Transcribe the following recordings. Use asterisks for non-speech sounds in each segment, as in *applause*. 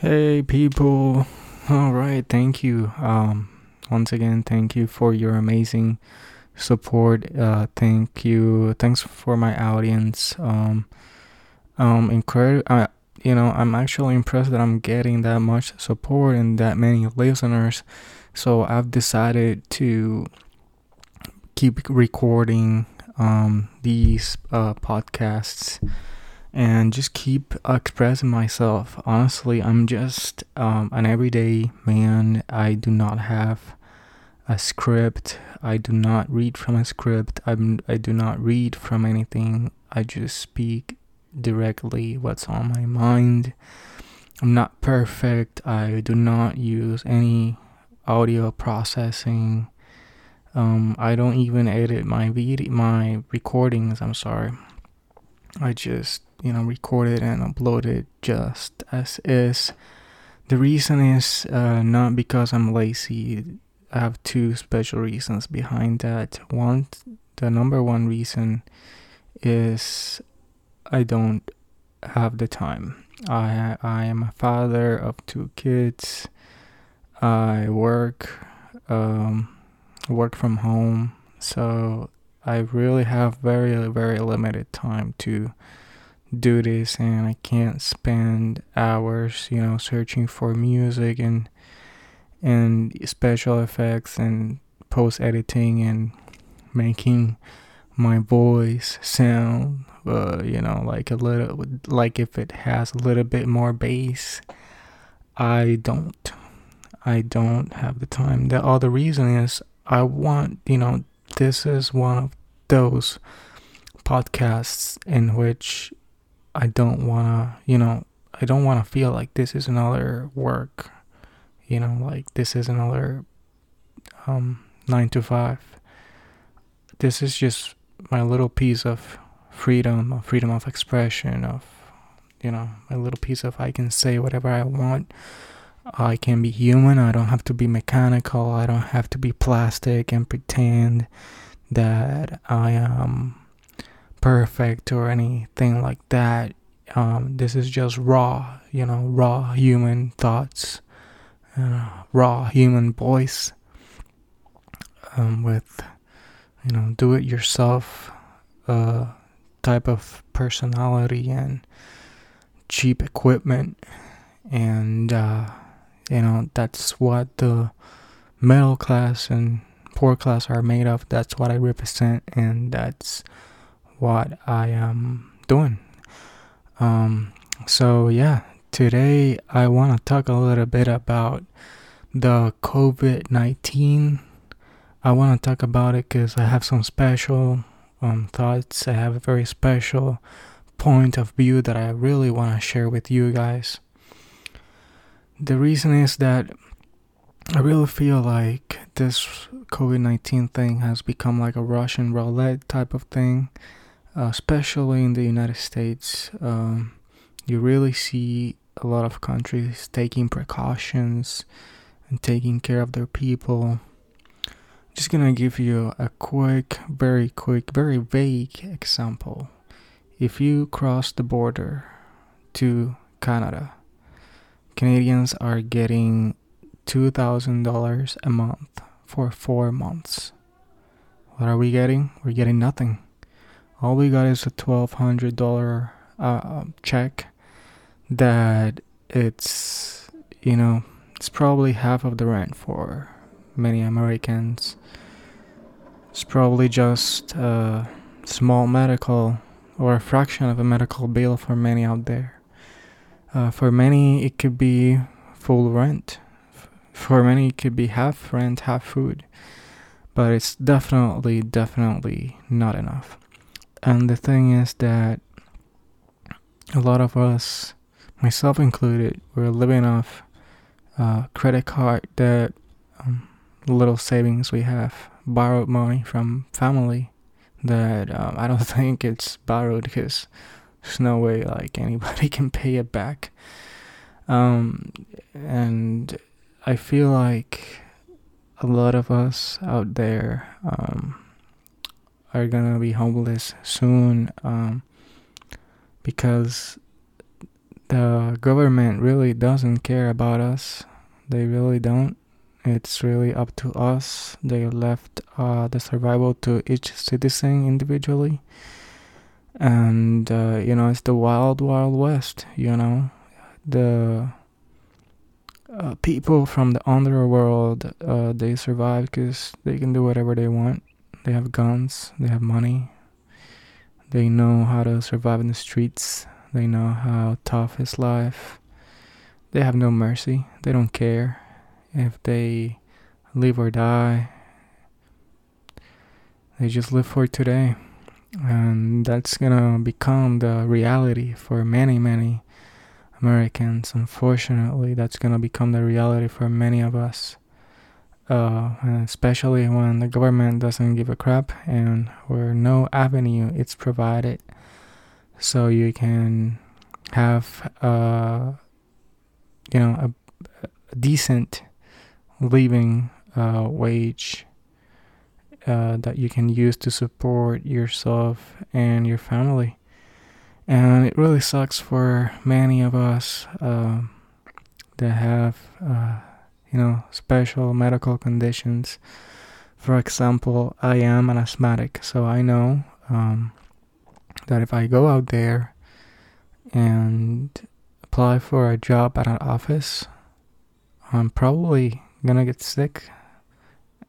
Hey people. All right, thank you. Um once again, thank you for your amazing support. Uh thank you. Thanks for my audience. Um um incredible uh, you know, I'm actually impressed that I'm getting that much support and that many listeners. So I've decided to keep recording um these uh podcasts and just keep expressing myself. Honestly, I'm just um, an everyday man. I do not have a script. I do not read from a script. I'm I do not read from anything. I just speak directly what's on my mind. I'm not perfect. I do not use any audio processing. Um, I don't even edit my video, my recordings. I'm sorry. I just you know record it and upload it just as is. The reason is uh, not because I'm lazy. I have two special reasons behind that. One, the number one reason is I don't have the time. I I am a father of two kids. I work um, work from home, so I really have very very limited time to do this and I can't spend hours, you know, searching for music and and special effects and post editing and making my voice sound uh, you know like a little like if it has a little bit more bass. I don't. I don't have the time. The other reason is i want you know this is one of those podcasts in which I don't want to, you know, I don't want to feel like this is another work, you know, like this is another um, nine to five. This is just my little piece of freedom, of freedom of expression, of, you know, my little piece of I can say whatever I want. I can be human. I don't have to be mechanical. I don't have to be plastic and pretend that I am perfect or anything like that. Um, this is just raw, you know, raw human thoughts, uh, raw human voice um, with, you know, do it yourself uh, type of personality and cheap equipment. And, uh, you know, that's what the middle class and poor class are made of. That's what I represent, and that's what I am doing. Um, so, yeah, today I want to talk a little bit about the COVID 19. I want to talk about it because I have some special um, thoughts. I have a very special point of view that I really want to share with you guys. The reason is that I really feel like this COVID 19 thing has become like a Russian roulette type of thing especially in the United States, um, you really see a lot of countries taking precautions and taking care of their people. Just gonna give you a quick, very quick, very vague example. If you cross the border to Canada, Canadians are getting $2,000 a month for four months. What are we getting? We're getting nothing all we got is a twelve hundred dollar uh, um, check that it's you know it's probably half of the rent for many Americans. It's probably just a small medical or a fraction of a medical bill for many out there. Uh, for many, it could be full rent. For many, it could be half rent, half food. But it's definitely, definitely not enough. And the thing is that a lot of us, myself included, we're living off uh, credit card debt, um, little savings we have, borrowed money from family that um, I don't *laughs* think it's borrowed because there's no way like anybody *laughs* can pay it back. Um, and I feel like a lot of us out there um, are gonna be homeless soon um, because the government really doesn't care about us. They really don't. It's really up to us. They left uh, the survival to each citizen individually. And, uh, you know, it's the wild, wild west, you know. The uh, people from the underworld, uh, they survive because they can do whatever they want. They have guns, they have money, they know how to survive in the streets, they know how tough is life. They have no mercy, they don't care if they live or die. They just live for today. And that's gonna become the reality for many, many Americans. Unfortunately, that's gonna become the reality for many of us. Uh, especially when the government doesn't give a crap and where no avenue is provided so you can have uh, you know a, a decent living uh, wage uh, that you can use to support yourself and your family. And it really sucks for many of us uh, that have, uh, you know, special medical conditions. For example, I am an asthmatic, so I know um, that if I go out there and apply for a job at an office, I'm probably gonna get sick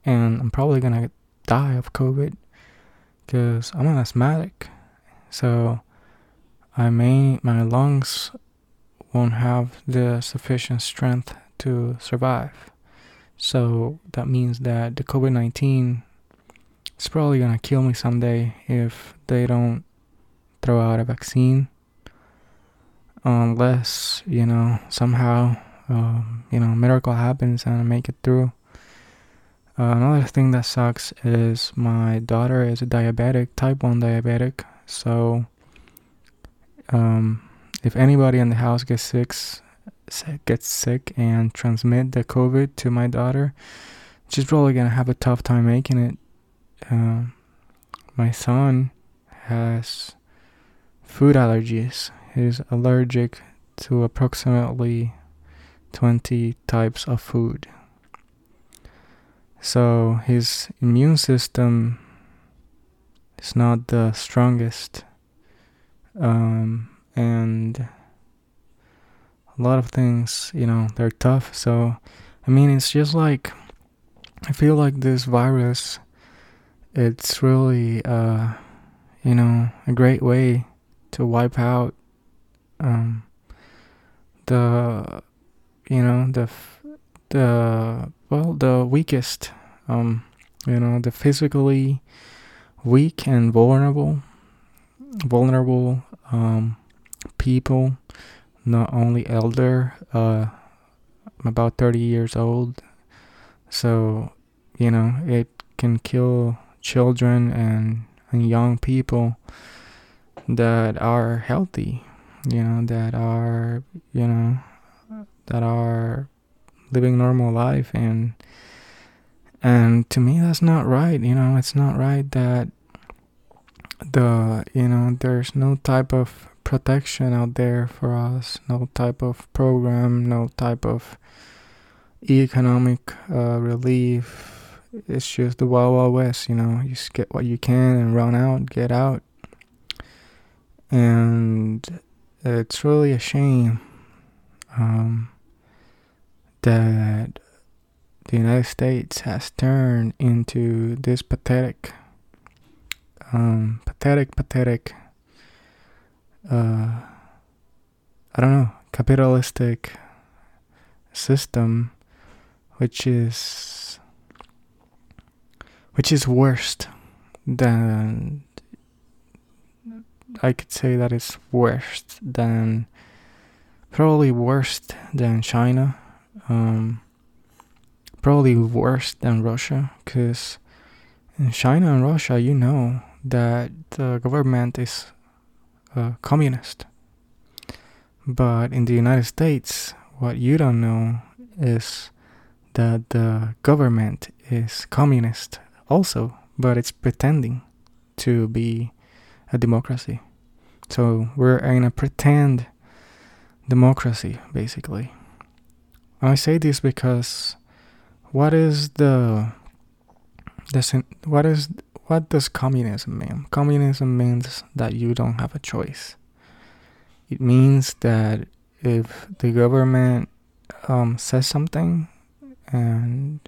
and I'm probably gonna die of COVID because I'm an asthmatic. So I may, my lungs won't have the sufficient strength to survive. So that means that the COVID 19 is probably gonna kill me someday if they don't throw out a vaccine. Unless, you know, somehow um, you know, miracle happens and I make it through. Uh, another thing that sucks is my daughter is a diabetic, type 1 diabetic. So, um, if anybody in the house gets sick, gets sick and transmit the COVID to my daughter, she's probably gonna have a tough time making it. Uh, my son has food allergies. He's allergic to approximately 20 types of food. So his immune system is not the strongest. Um, and a lot of things, you know, they're tough. So, I mean, it's just like, I feel like this virus, it's really, uh, you know, a great way to wipe out um, the you know the the well the weakest um you know the physically weak and vulnerable vulnerable um people not only elder uh about 30 years old. So you know it can kill children and, and young people that are healthy you know that are you know that are living normal life. And and to me that's not right you know. It's not right that the you know there's no type of protection out there for us no type of program no type of economic uh, relief. It's just the wild wild west you know you just get what you can and run out get out. And it's really a shame um, that the United States has turned into this pathetic, um, pathetic, pathetic, uh, I don't know, capitalistic system, which is, which is worst than, I could say that it's worse than, probably worse than China um, probably worse than Russia because in China and Russia, you know that the government is uh, communist. But in the United States, what you don't know is that the government is communist also, but it's pretending to be a democracy. So we're in a pretend democracy, basically. I say this because what is the the what is what does communism mean? Communism means that you don't have a choice. It means that if the government um, says something and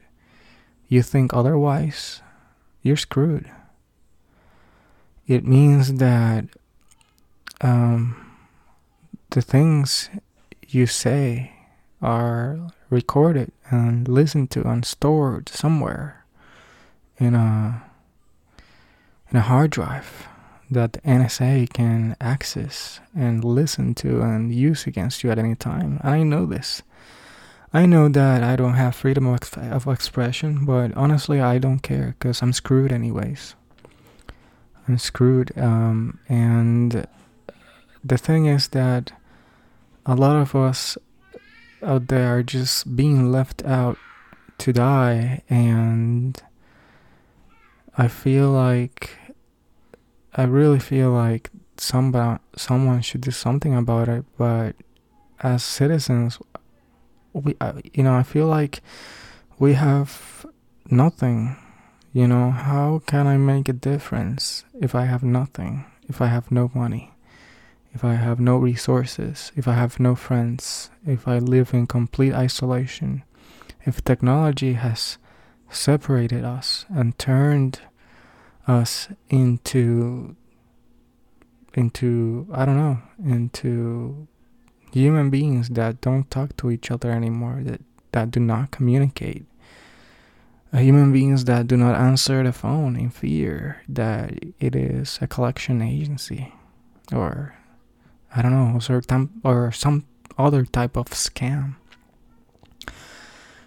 you think otherwise, you're screwed. It means that um, the things you say are recorded and listened to and stored somewhere in a in a hard drive that the NSA can access and listen to and use against you at any time. And I know this. I know that I don't have freedom of, of expression, but honestly, I don't care because I'm screwed anyways. I'm screwed. Um, and the thing is that a lot of us out there are just being left out to die, and I feel like I really feel like somebody, someone should do something about it. But as citizens, we, you know, I feel like we have nothing. You know, how can I make a difference if I have nothing? If I have no money? If I have no resources? If I have no friends? If I live in complete isolation? If technology has separated us and turned us into into I don't know into human beings that don't talk to each other anymore that that do not communicate. Uh, human beings that do not answer the phone in fear that it is a collection agency or I don't know or, or some other type of scam.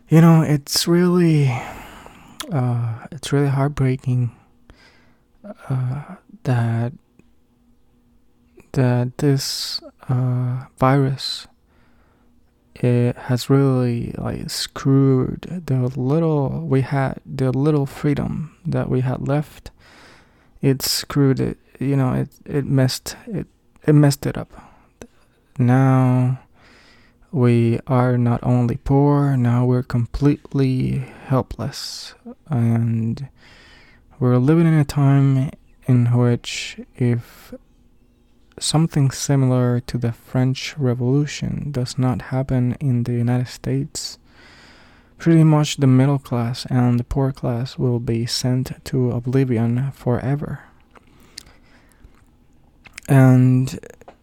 You know it's really uh, it's really heartbreaking uh, that that this uh, virus it has really like screwed the little we had the little freedom that we had left. It screwed it you know it it messed it it messed it up. Now we are not only poor now we're completely helpless. And we're living in a time in which if something similar to the French Revolution does not happen in the United States, pretty much the middle class and the poor class will be sent to oblivion forever. And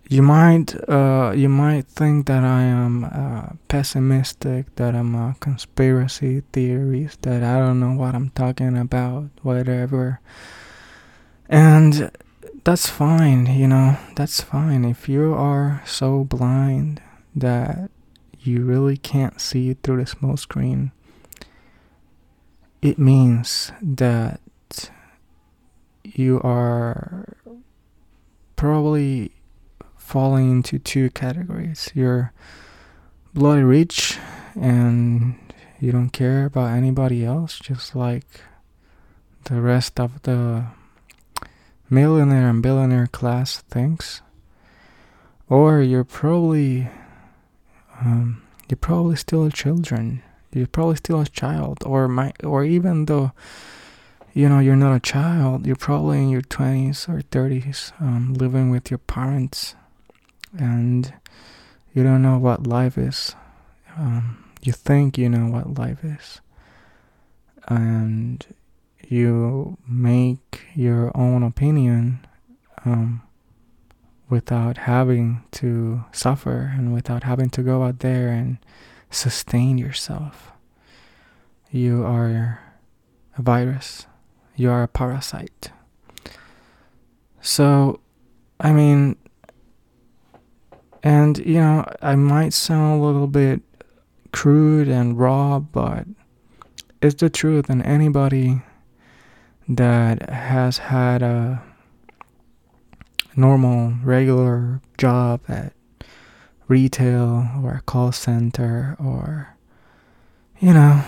you might uh, you might think that I am uh, pessimistic, that I'm a conspiracy theorist, that I don't know what I'm talking about, whatever. And that's fine, you know, that's fine. If you are so blind that you really can't see through the smoke screen, it means that you are probably falling into two categories. You're bloody rich and you don't care about anybody else, just like the rest of the millionaire and billionaire class thinks. Or you're probably um, you're probably still a children. You're probably still a child, or my, or even though you know you're not a child, you're probably in your twenties or thirties, um, living with your parents and you don't know what life is. Um, you think you know what life is, and you make your own opinion um, without having to suffer and without having to go out there and sustain yourself. You are a virus. You are a parasite. So, I mean, and, you know, I might sound a little bit crude and raw, but it's the truth. And anybody that has had a normal, regular job at retail or a call center or, you know,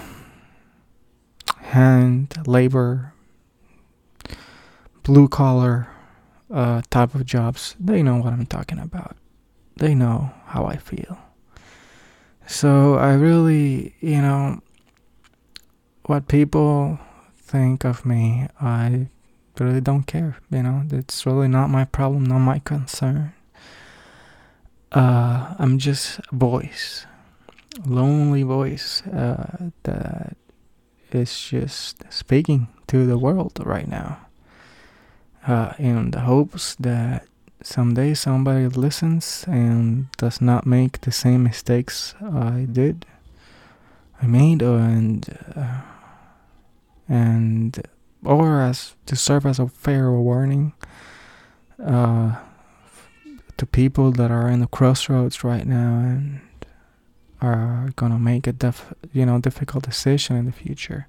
hand labor, blue collar uh, type of jobs, they know what I'm talking about they know how I feel. So I really, you know, what people think of me, I really don't care. You know, it's really not my problem, not my concern. Uh, I'm just a voice, lonely voice uh, that is just speaking to the world right now. Uh, in the hopes that someday somebody listens and does not make the same mistakes I did, I made, and uh, and or as to serve as a fair warning uh, to people that are in the crossroads right now and are gonna make a def- you know difficult decision in the future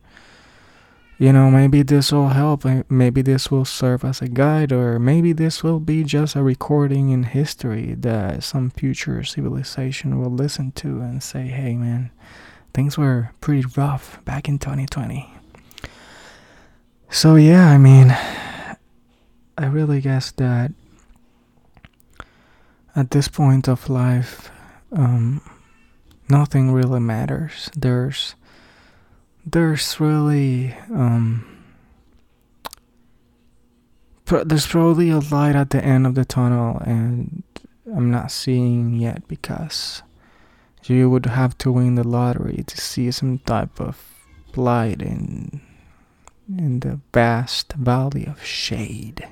you know, maybe this will help. Maybe this will serve as a guide, or maybe this will be just a recording in history that some future civilization will listen to and say, hey, man, things were pretty rough back in 2020. So, yeah, I mean, I really guess that at this point of life, um, nothing really matters. There's there's really um there's probably a light at the end of the tunnel and I'm not seeing yet because you would have to win the lottery to see some type of light in in the vast valley of shade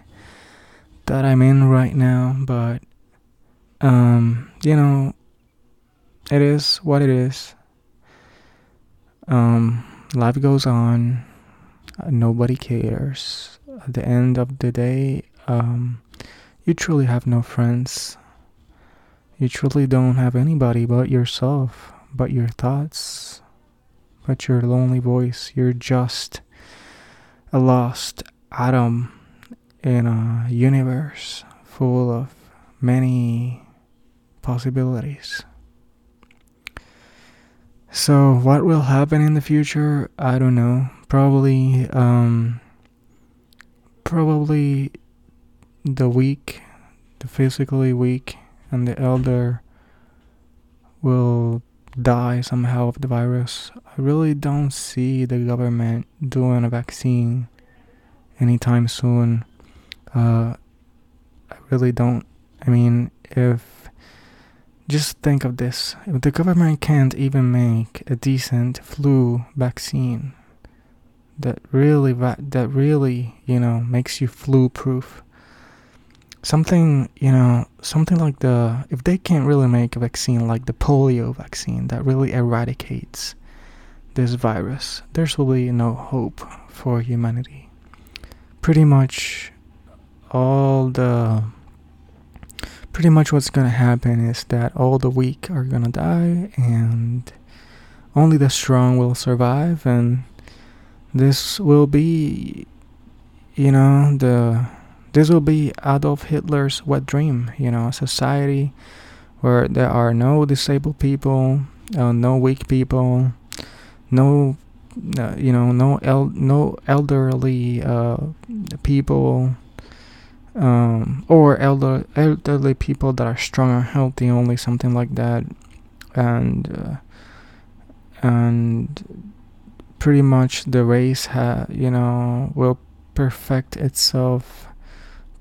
that I'm in right now but um you know it is what it is. Um life goes on. Uh, nobody cares. At the end of the day, um, you truly have no friends. You truly don't have anybody but yourself, but your thoughts, but your lonely voice. You're just a lost atom in a universe full of many possibilities. So what will happen in the future? I don't know. Probably um probably the weak, the physically weak and the elder will die somehow of the virus. I really don't see the government doing a vaccine anytime soon. Uh, I really don't. I mean, if just think of this. If the government can't even make a decent flu vaccine that really that really you know makes you flu proof something you know something like the if they can't really make a vaccine like the polio vaccine that really eradicates this virus there's really no hope for humanity. Pretty much all the pretty much what's gonna happen is that all the weak are gonna die and only the strong will survive and this will be you know the this will be Adolf Hitler's wet dream you know a society where there are no disabled people uh, no weak people no uh, you know no el- no elderly uh, people um, or elder elderly people that are strong and healthy only something like that. And uh, and pretty much the race ha you know will perfect itself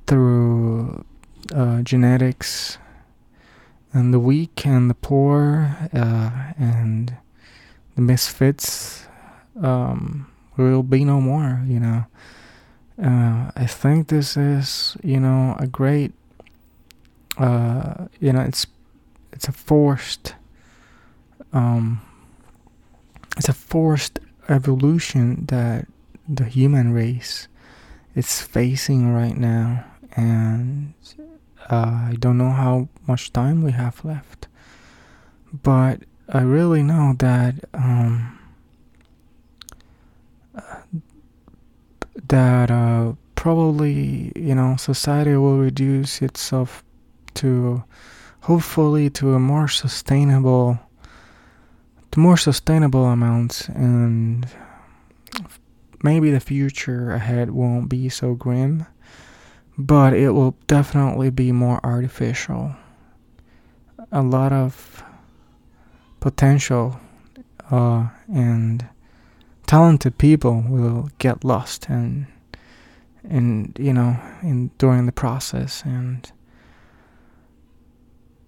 through uh, genetics and the weak and the poor uh, and the misfits um, will be no more you know uh, I think this is, you know, a great, uh, you know, it's it's a forced, um, it's a forced evolution that the human race is facing right now, and uh, I don't know how much time we have left, but I really know that um, that uh, probably you know society will reduce itself to hopefully to a more sustainable to more sustainable amounts and maybe the future ahead won't be so grim but it will definitely be more artificial. A lot of potential uh, and talented people will get lost and and you know in during the process and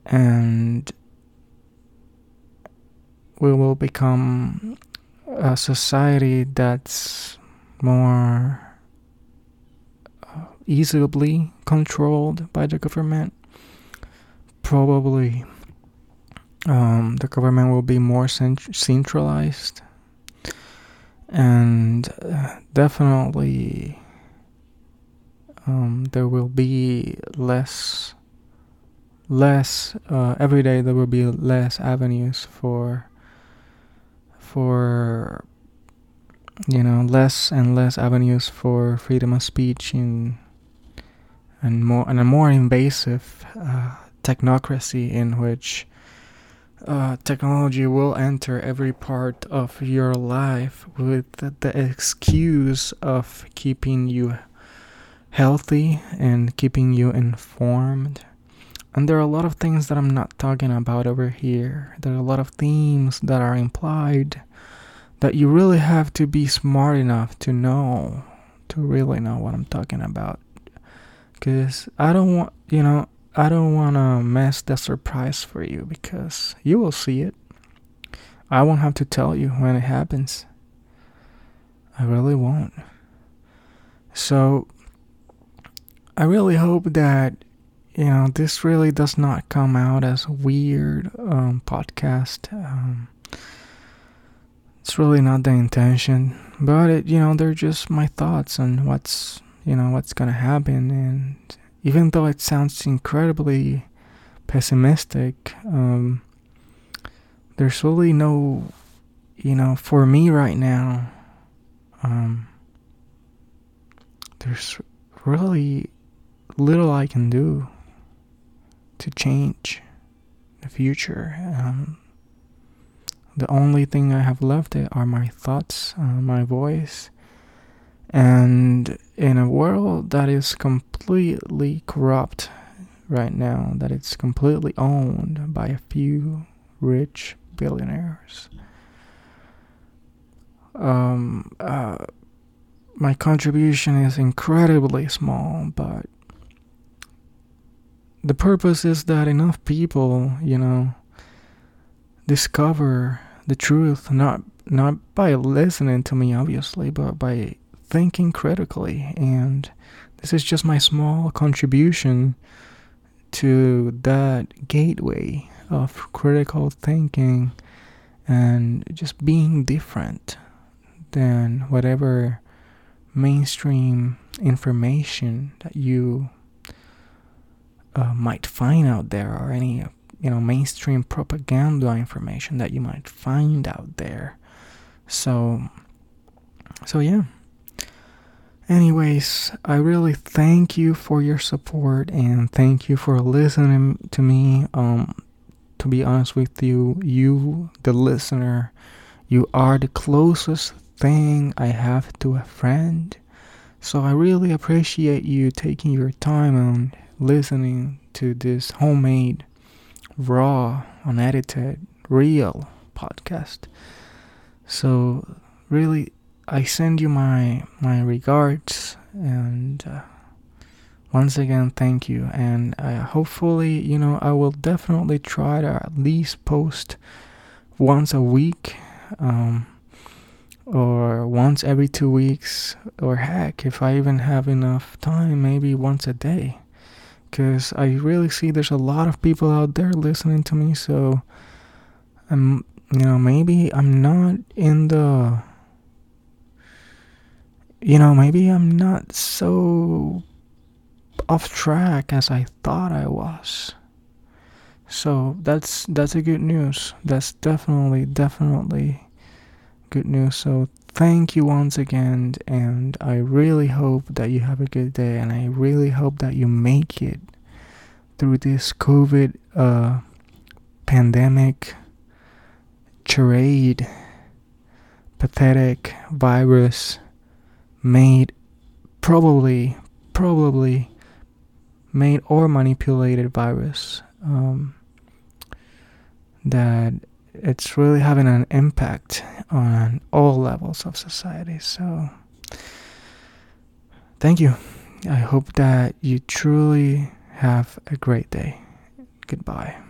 and we will become a society that's more uh, easily controlled by the government. Probably um, the government will be more cent- centralized and uh, definitely um, there will be less less uh, every day there will be less avenues for for you know less and less avenues for freedom of speech in and more and a more invasive uh, technocracy in which uh, technology will enter every part of your life with the, excuse of keeping you healthy and keeping you informed. And there are a lot of things that I'm not talking about over here. There are a lot of themes that are implied that you really have to be smart enough to know, to really know what I'm talking about. Because I don't want, you know, I don't want to mess the surprise for you because you will see it. I won't have to tell you when it happens. I really won't. So, I really hope that you know this really does not come out as a weird um, podcast. Um, it's really not the intention, but it, you know they're just my thoughts on what's you know what's gonna happen, and even though it sounds incredibly pessimistic, um, there's really no, you know, for me right now, um, there's really little I can do to change the future. Um, the only thing I have left are my thoughts, uh, my voice, and in a world that is completely corrupt right now, that it's completely owned by a few rich billionaires. Um, uh, my contribution is incredibly small, but the purpose is that enough people, you know, discover the truth not not by listening to me obviously, but by thinking critically and this is just my small contribution to that gateway of critical thinking and just being different than whatever mainstream information that you uh, might find out there or any you know mainstream propaganda information that you might find out there. So so yeah anyways i really thank you for your support and thank you for listening to me um to be honest with you you the listener you are the closest thing i have to a friend so i really appreciate you taking your time and listening to this homemade, raw, unedited, real podcast. So, really, I send you my my regards and uh, once again thank you and uh, hopefully you know I will definitely try to at least post once a week um, or once every two weeks or heck if I even have enough time maybe once a day because I really see there's a lot of people out there listening to me. So, I'm, you know, maybe I'm not in the, you know, maybe I'm not so off track as I thought I was. So that's that's a good news. That's definitely definitely good news. So thank you once again and I really hope that you have a good day and I really hope that you make it through this COVID uh, pandemic charade pathetic virus made probably probably made or manipulated virus um, that it's really having an impact on all levels of society. So, thank you. I hope that you truly have a great day. Goodbye.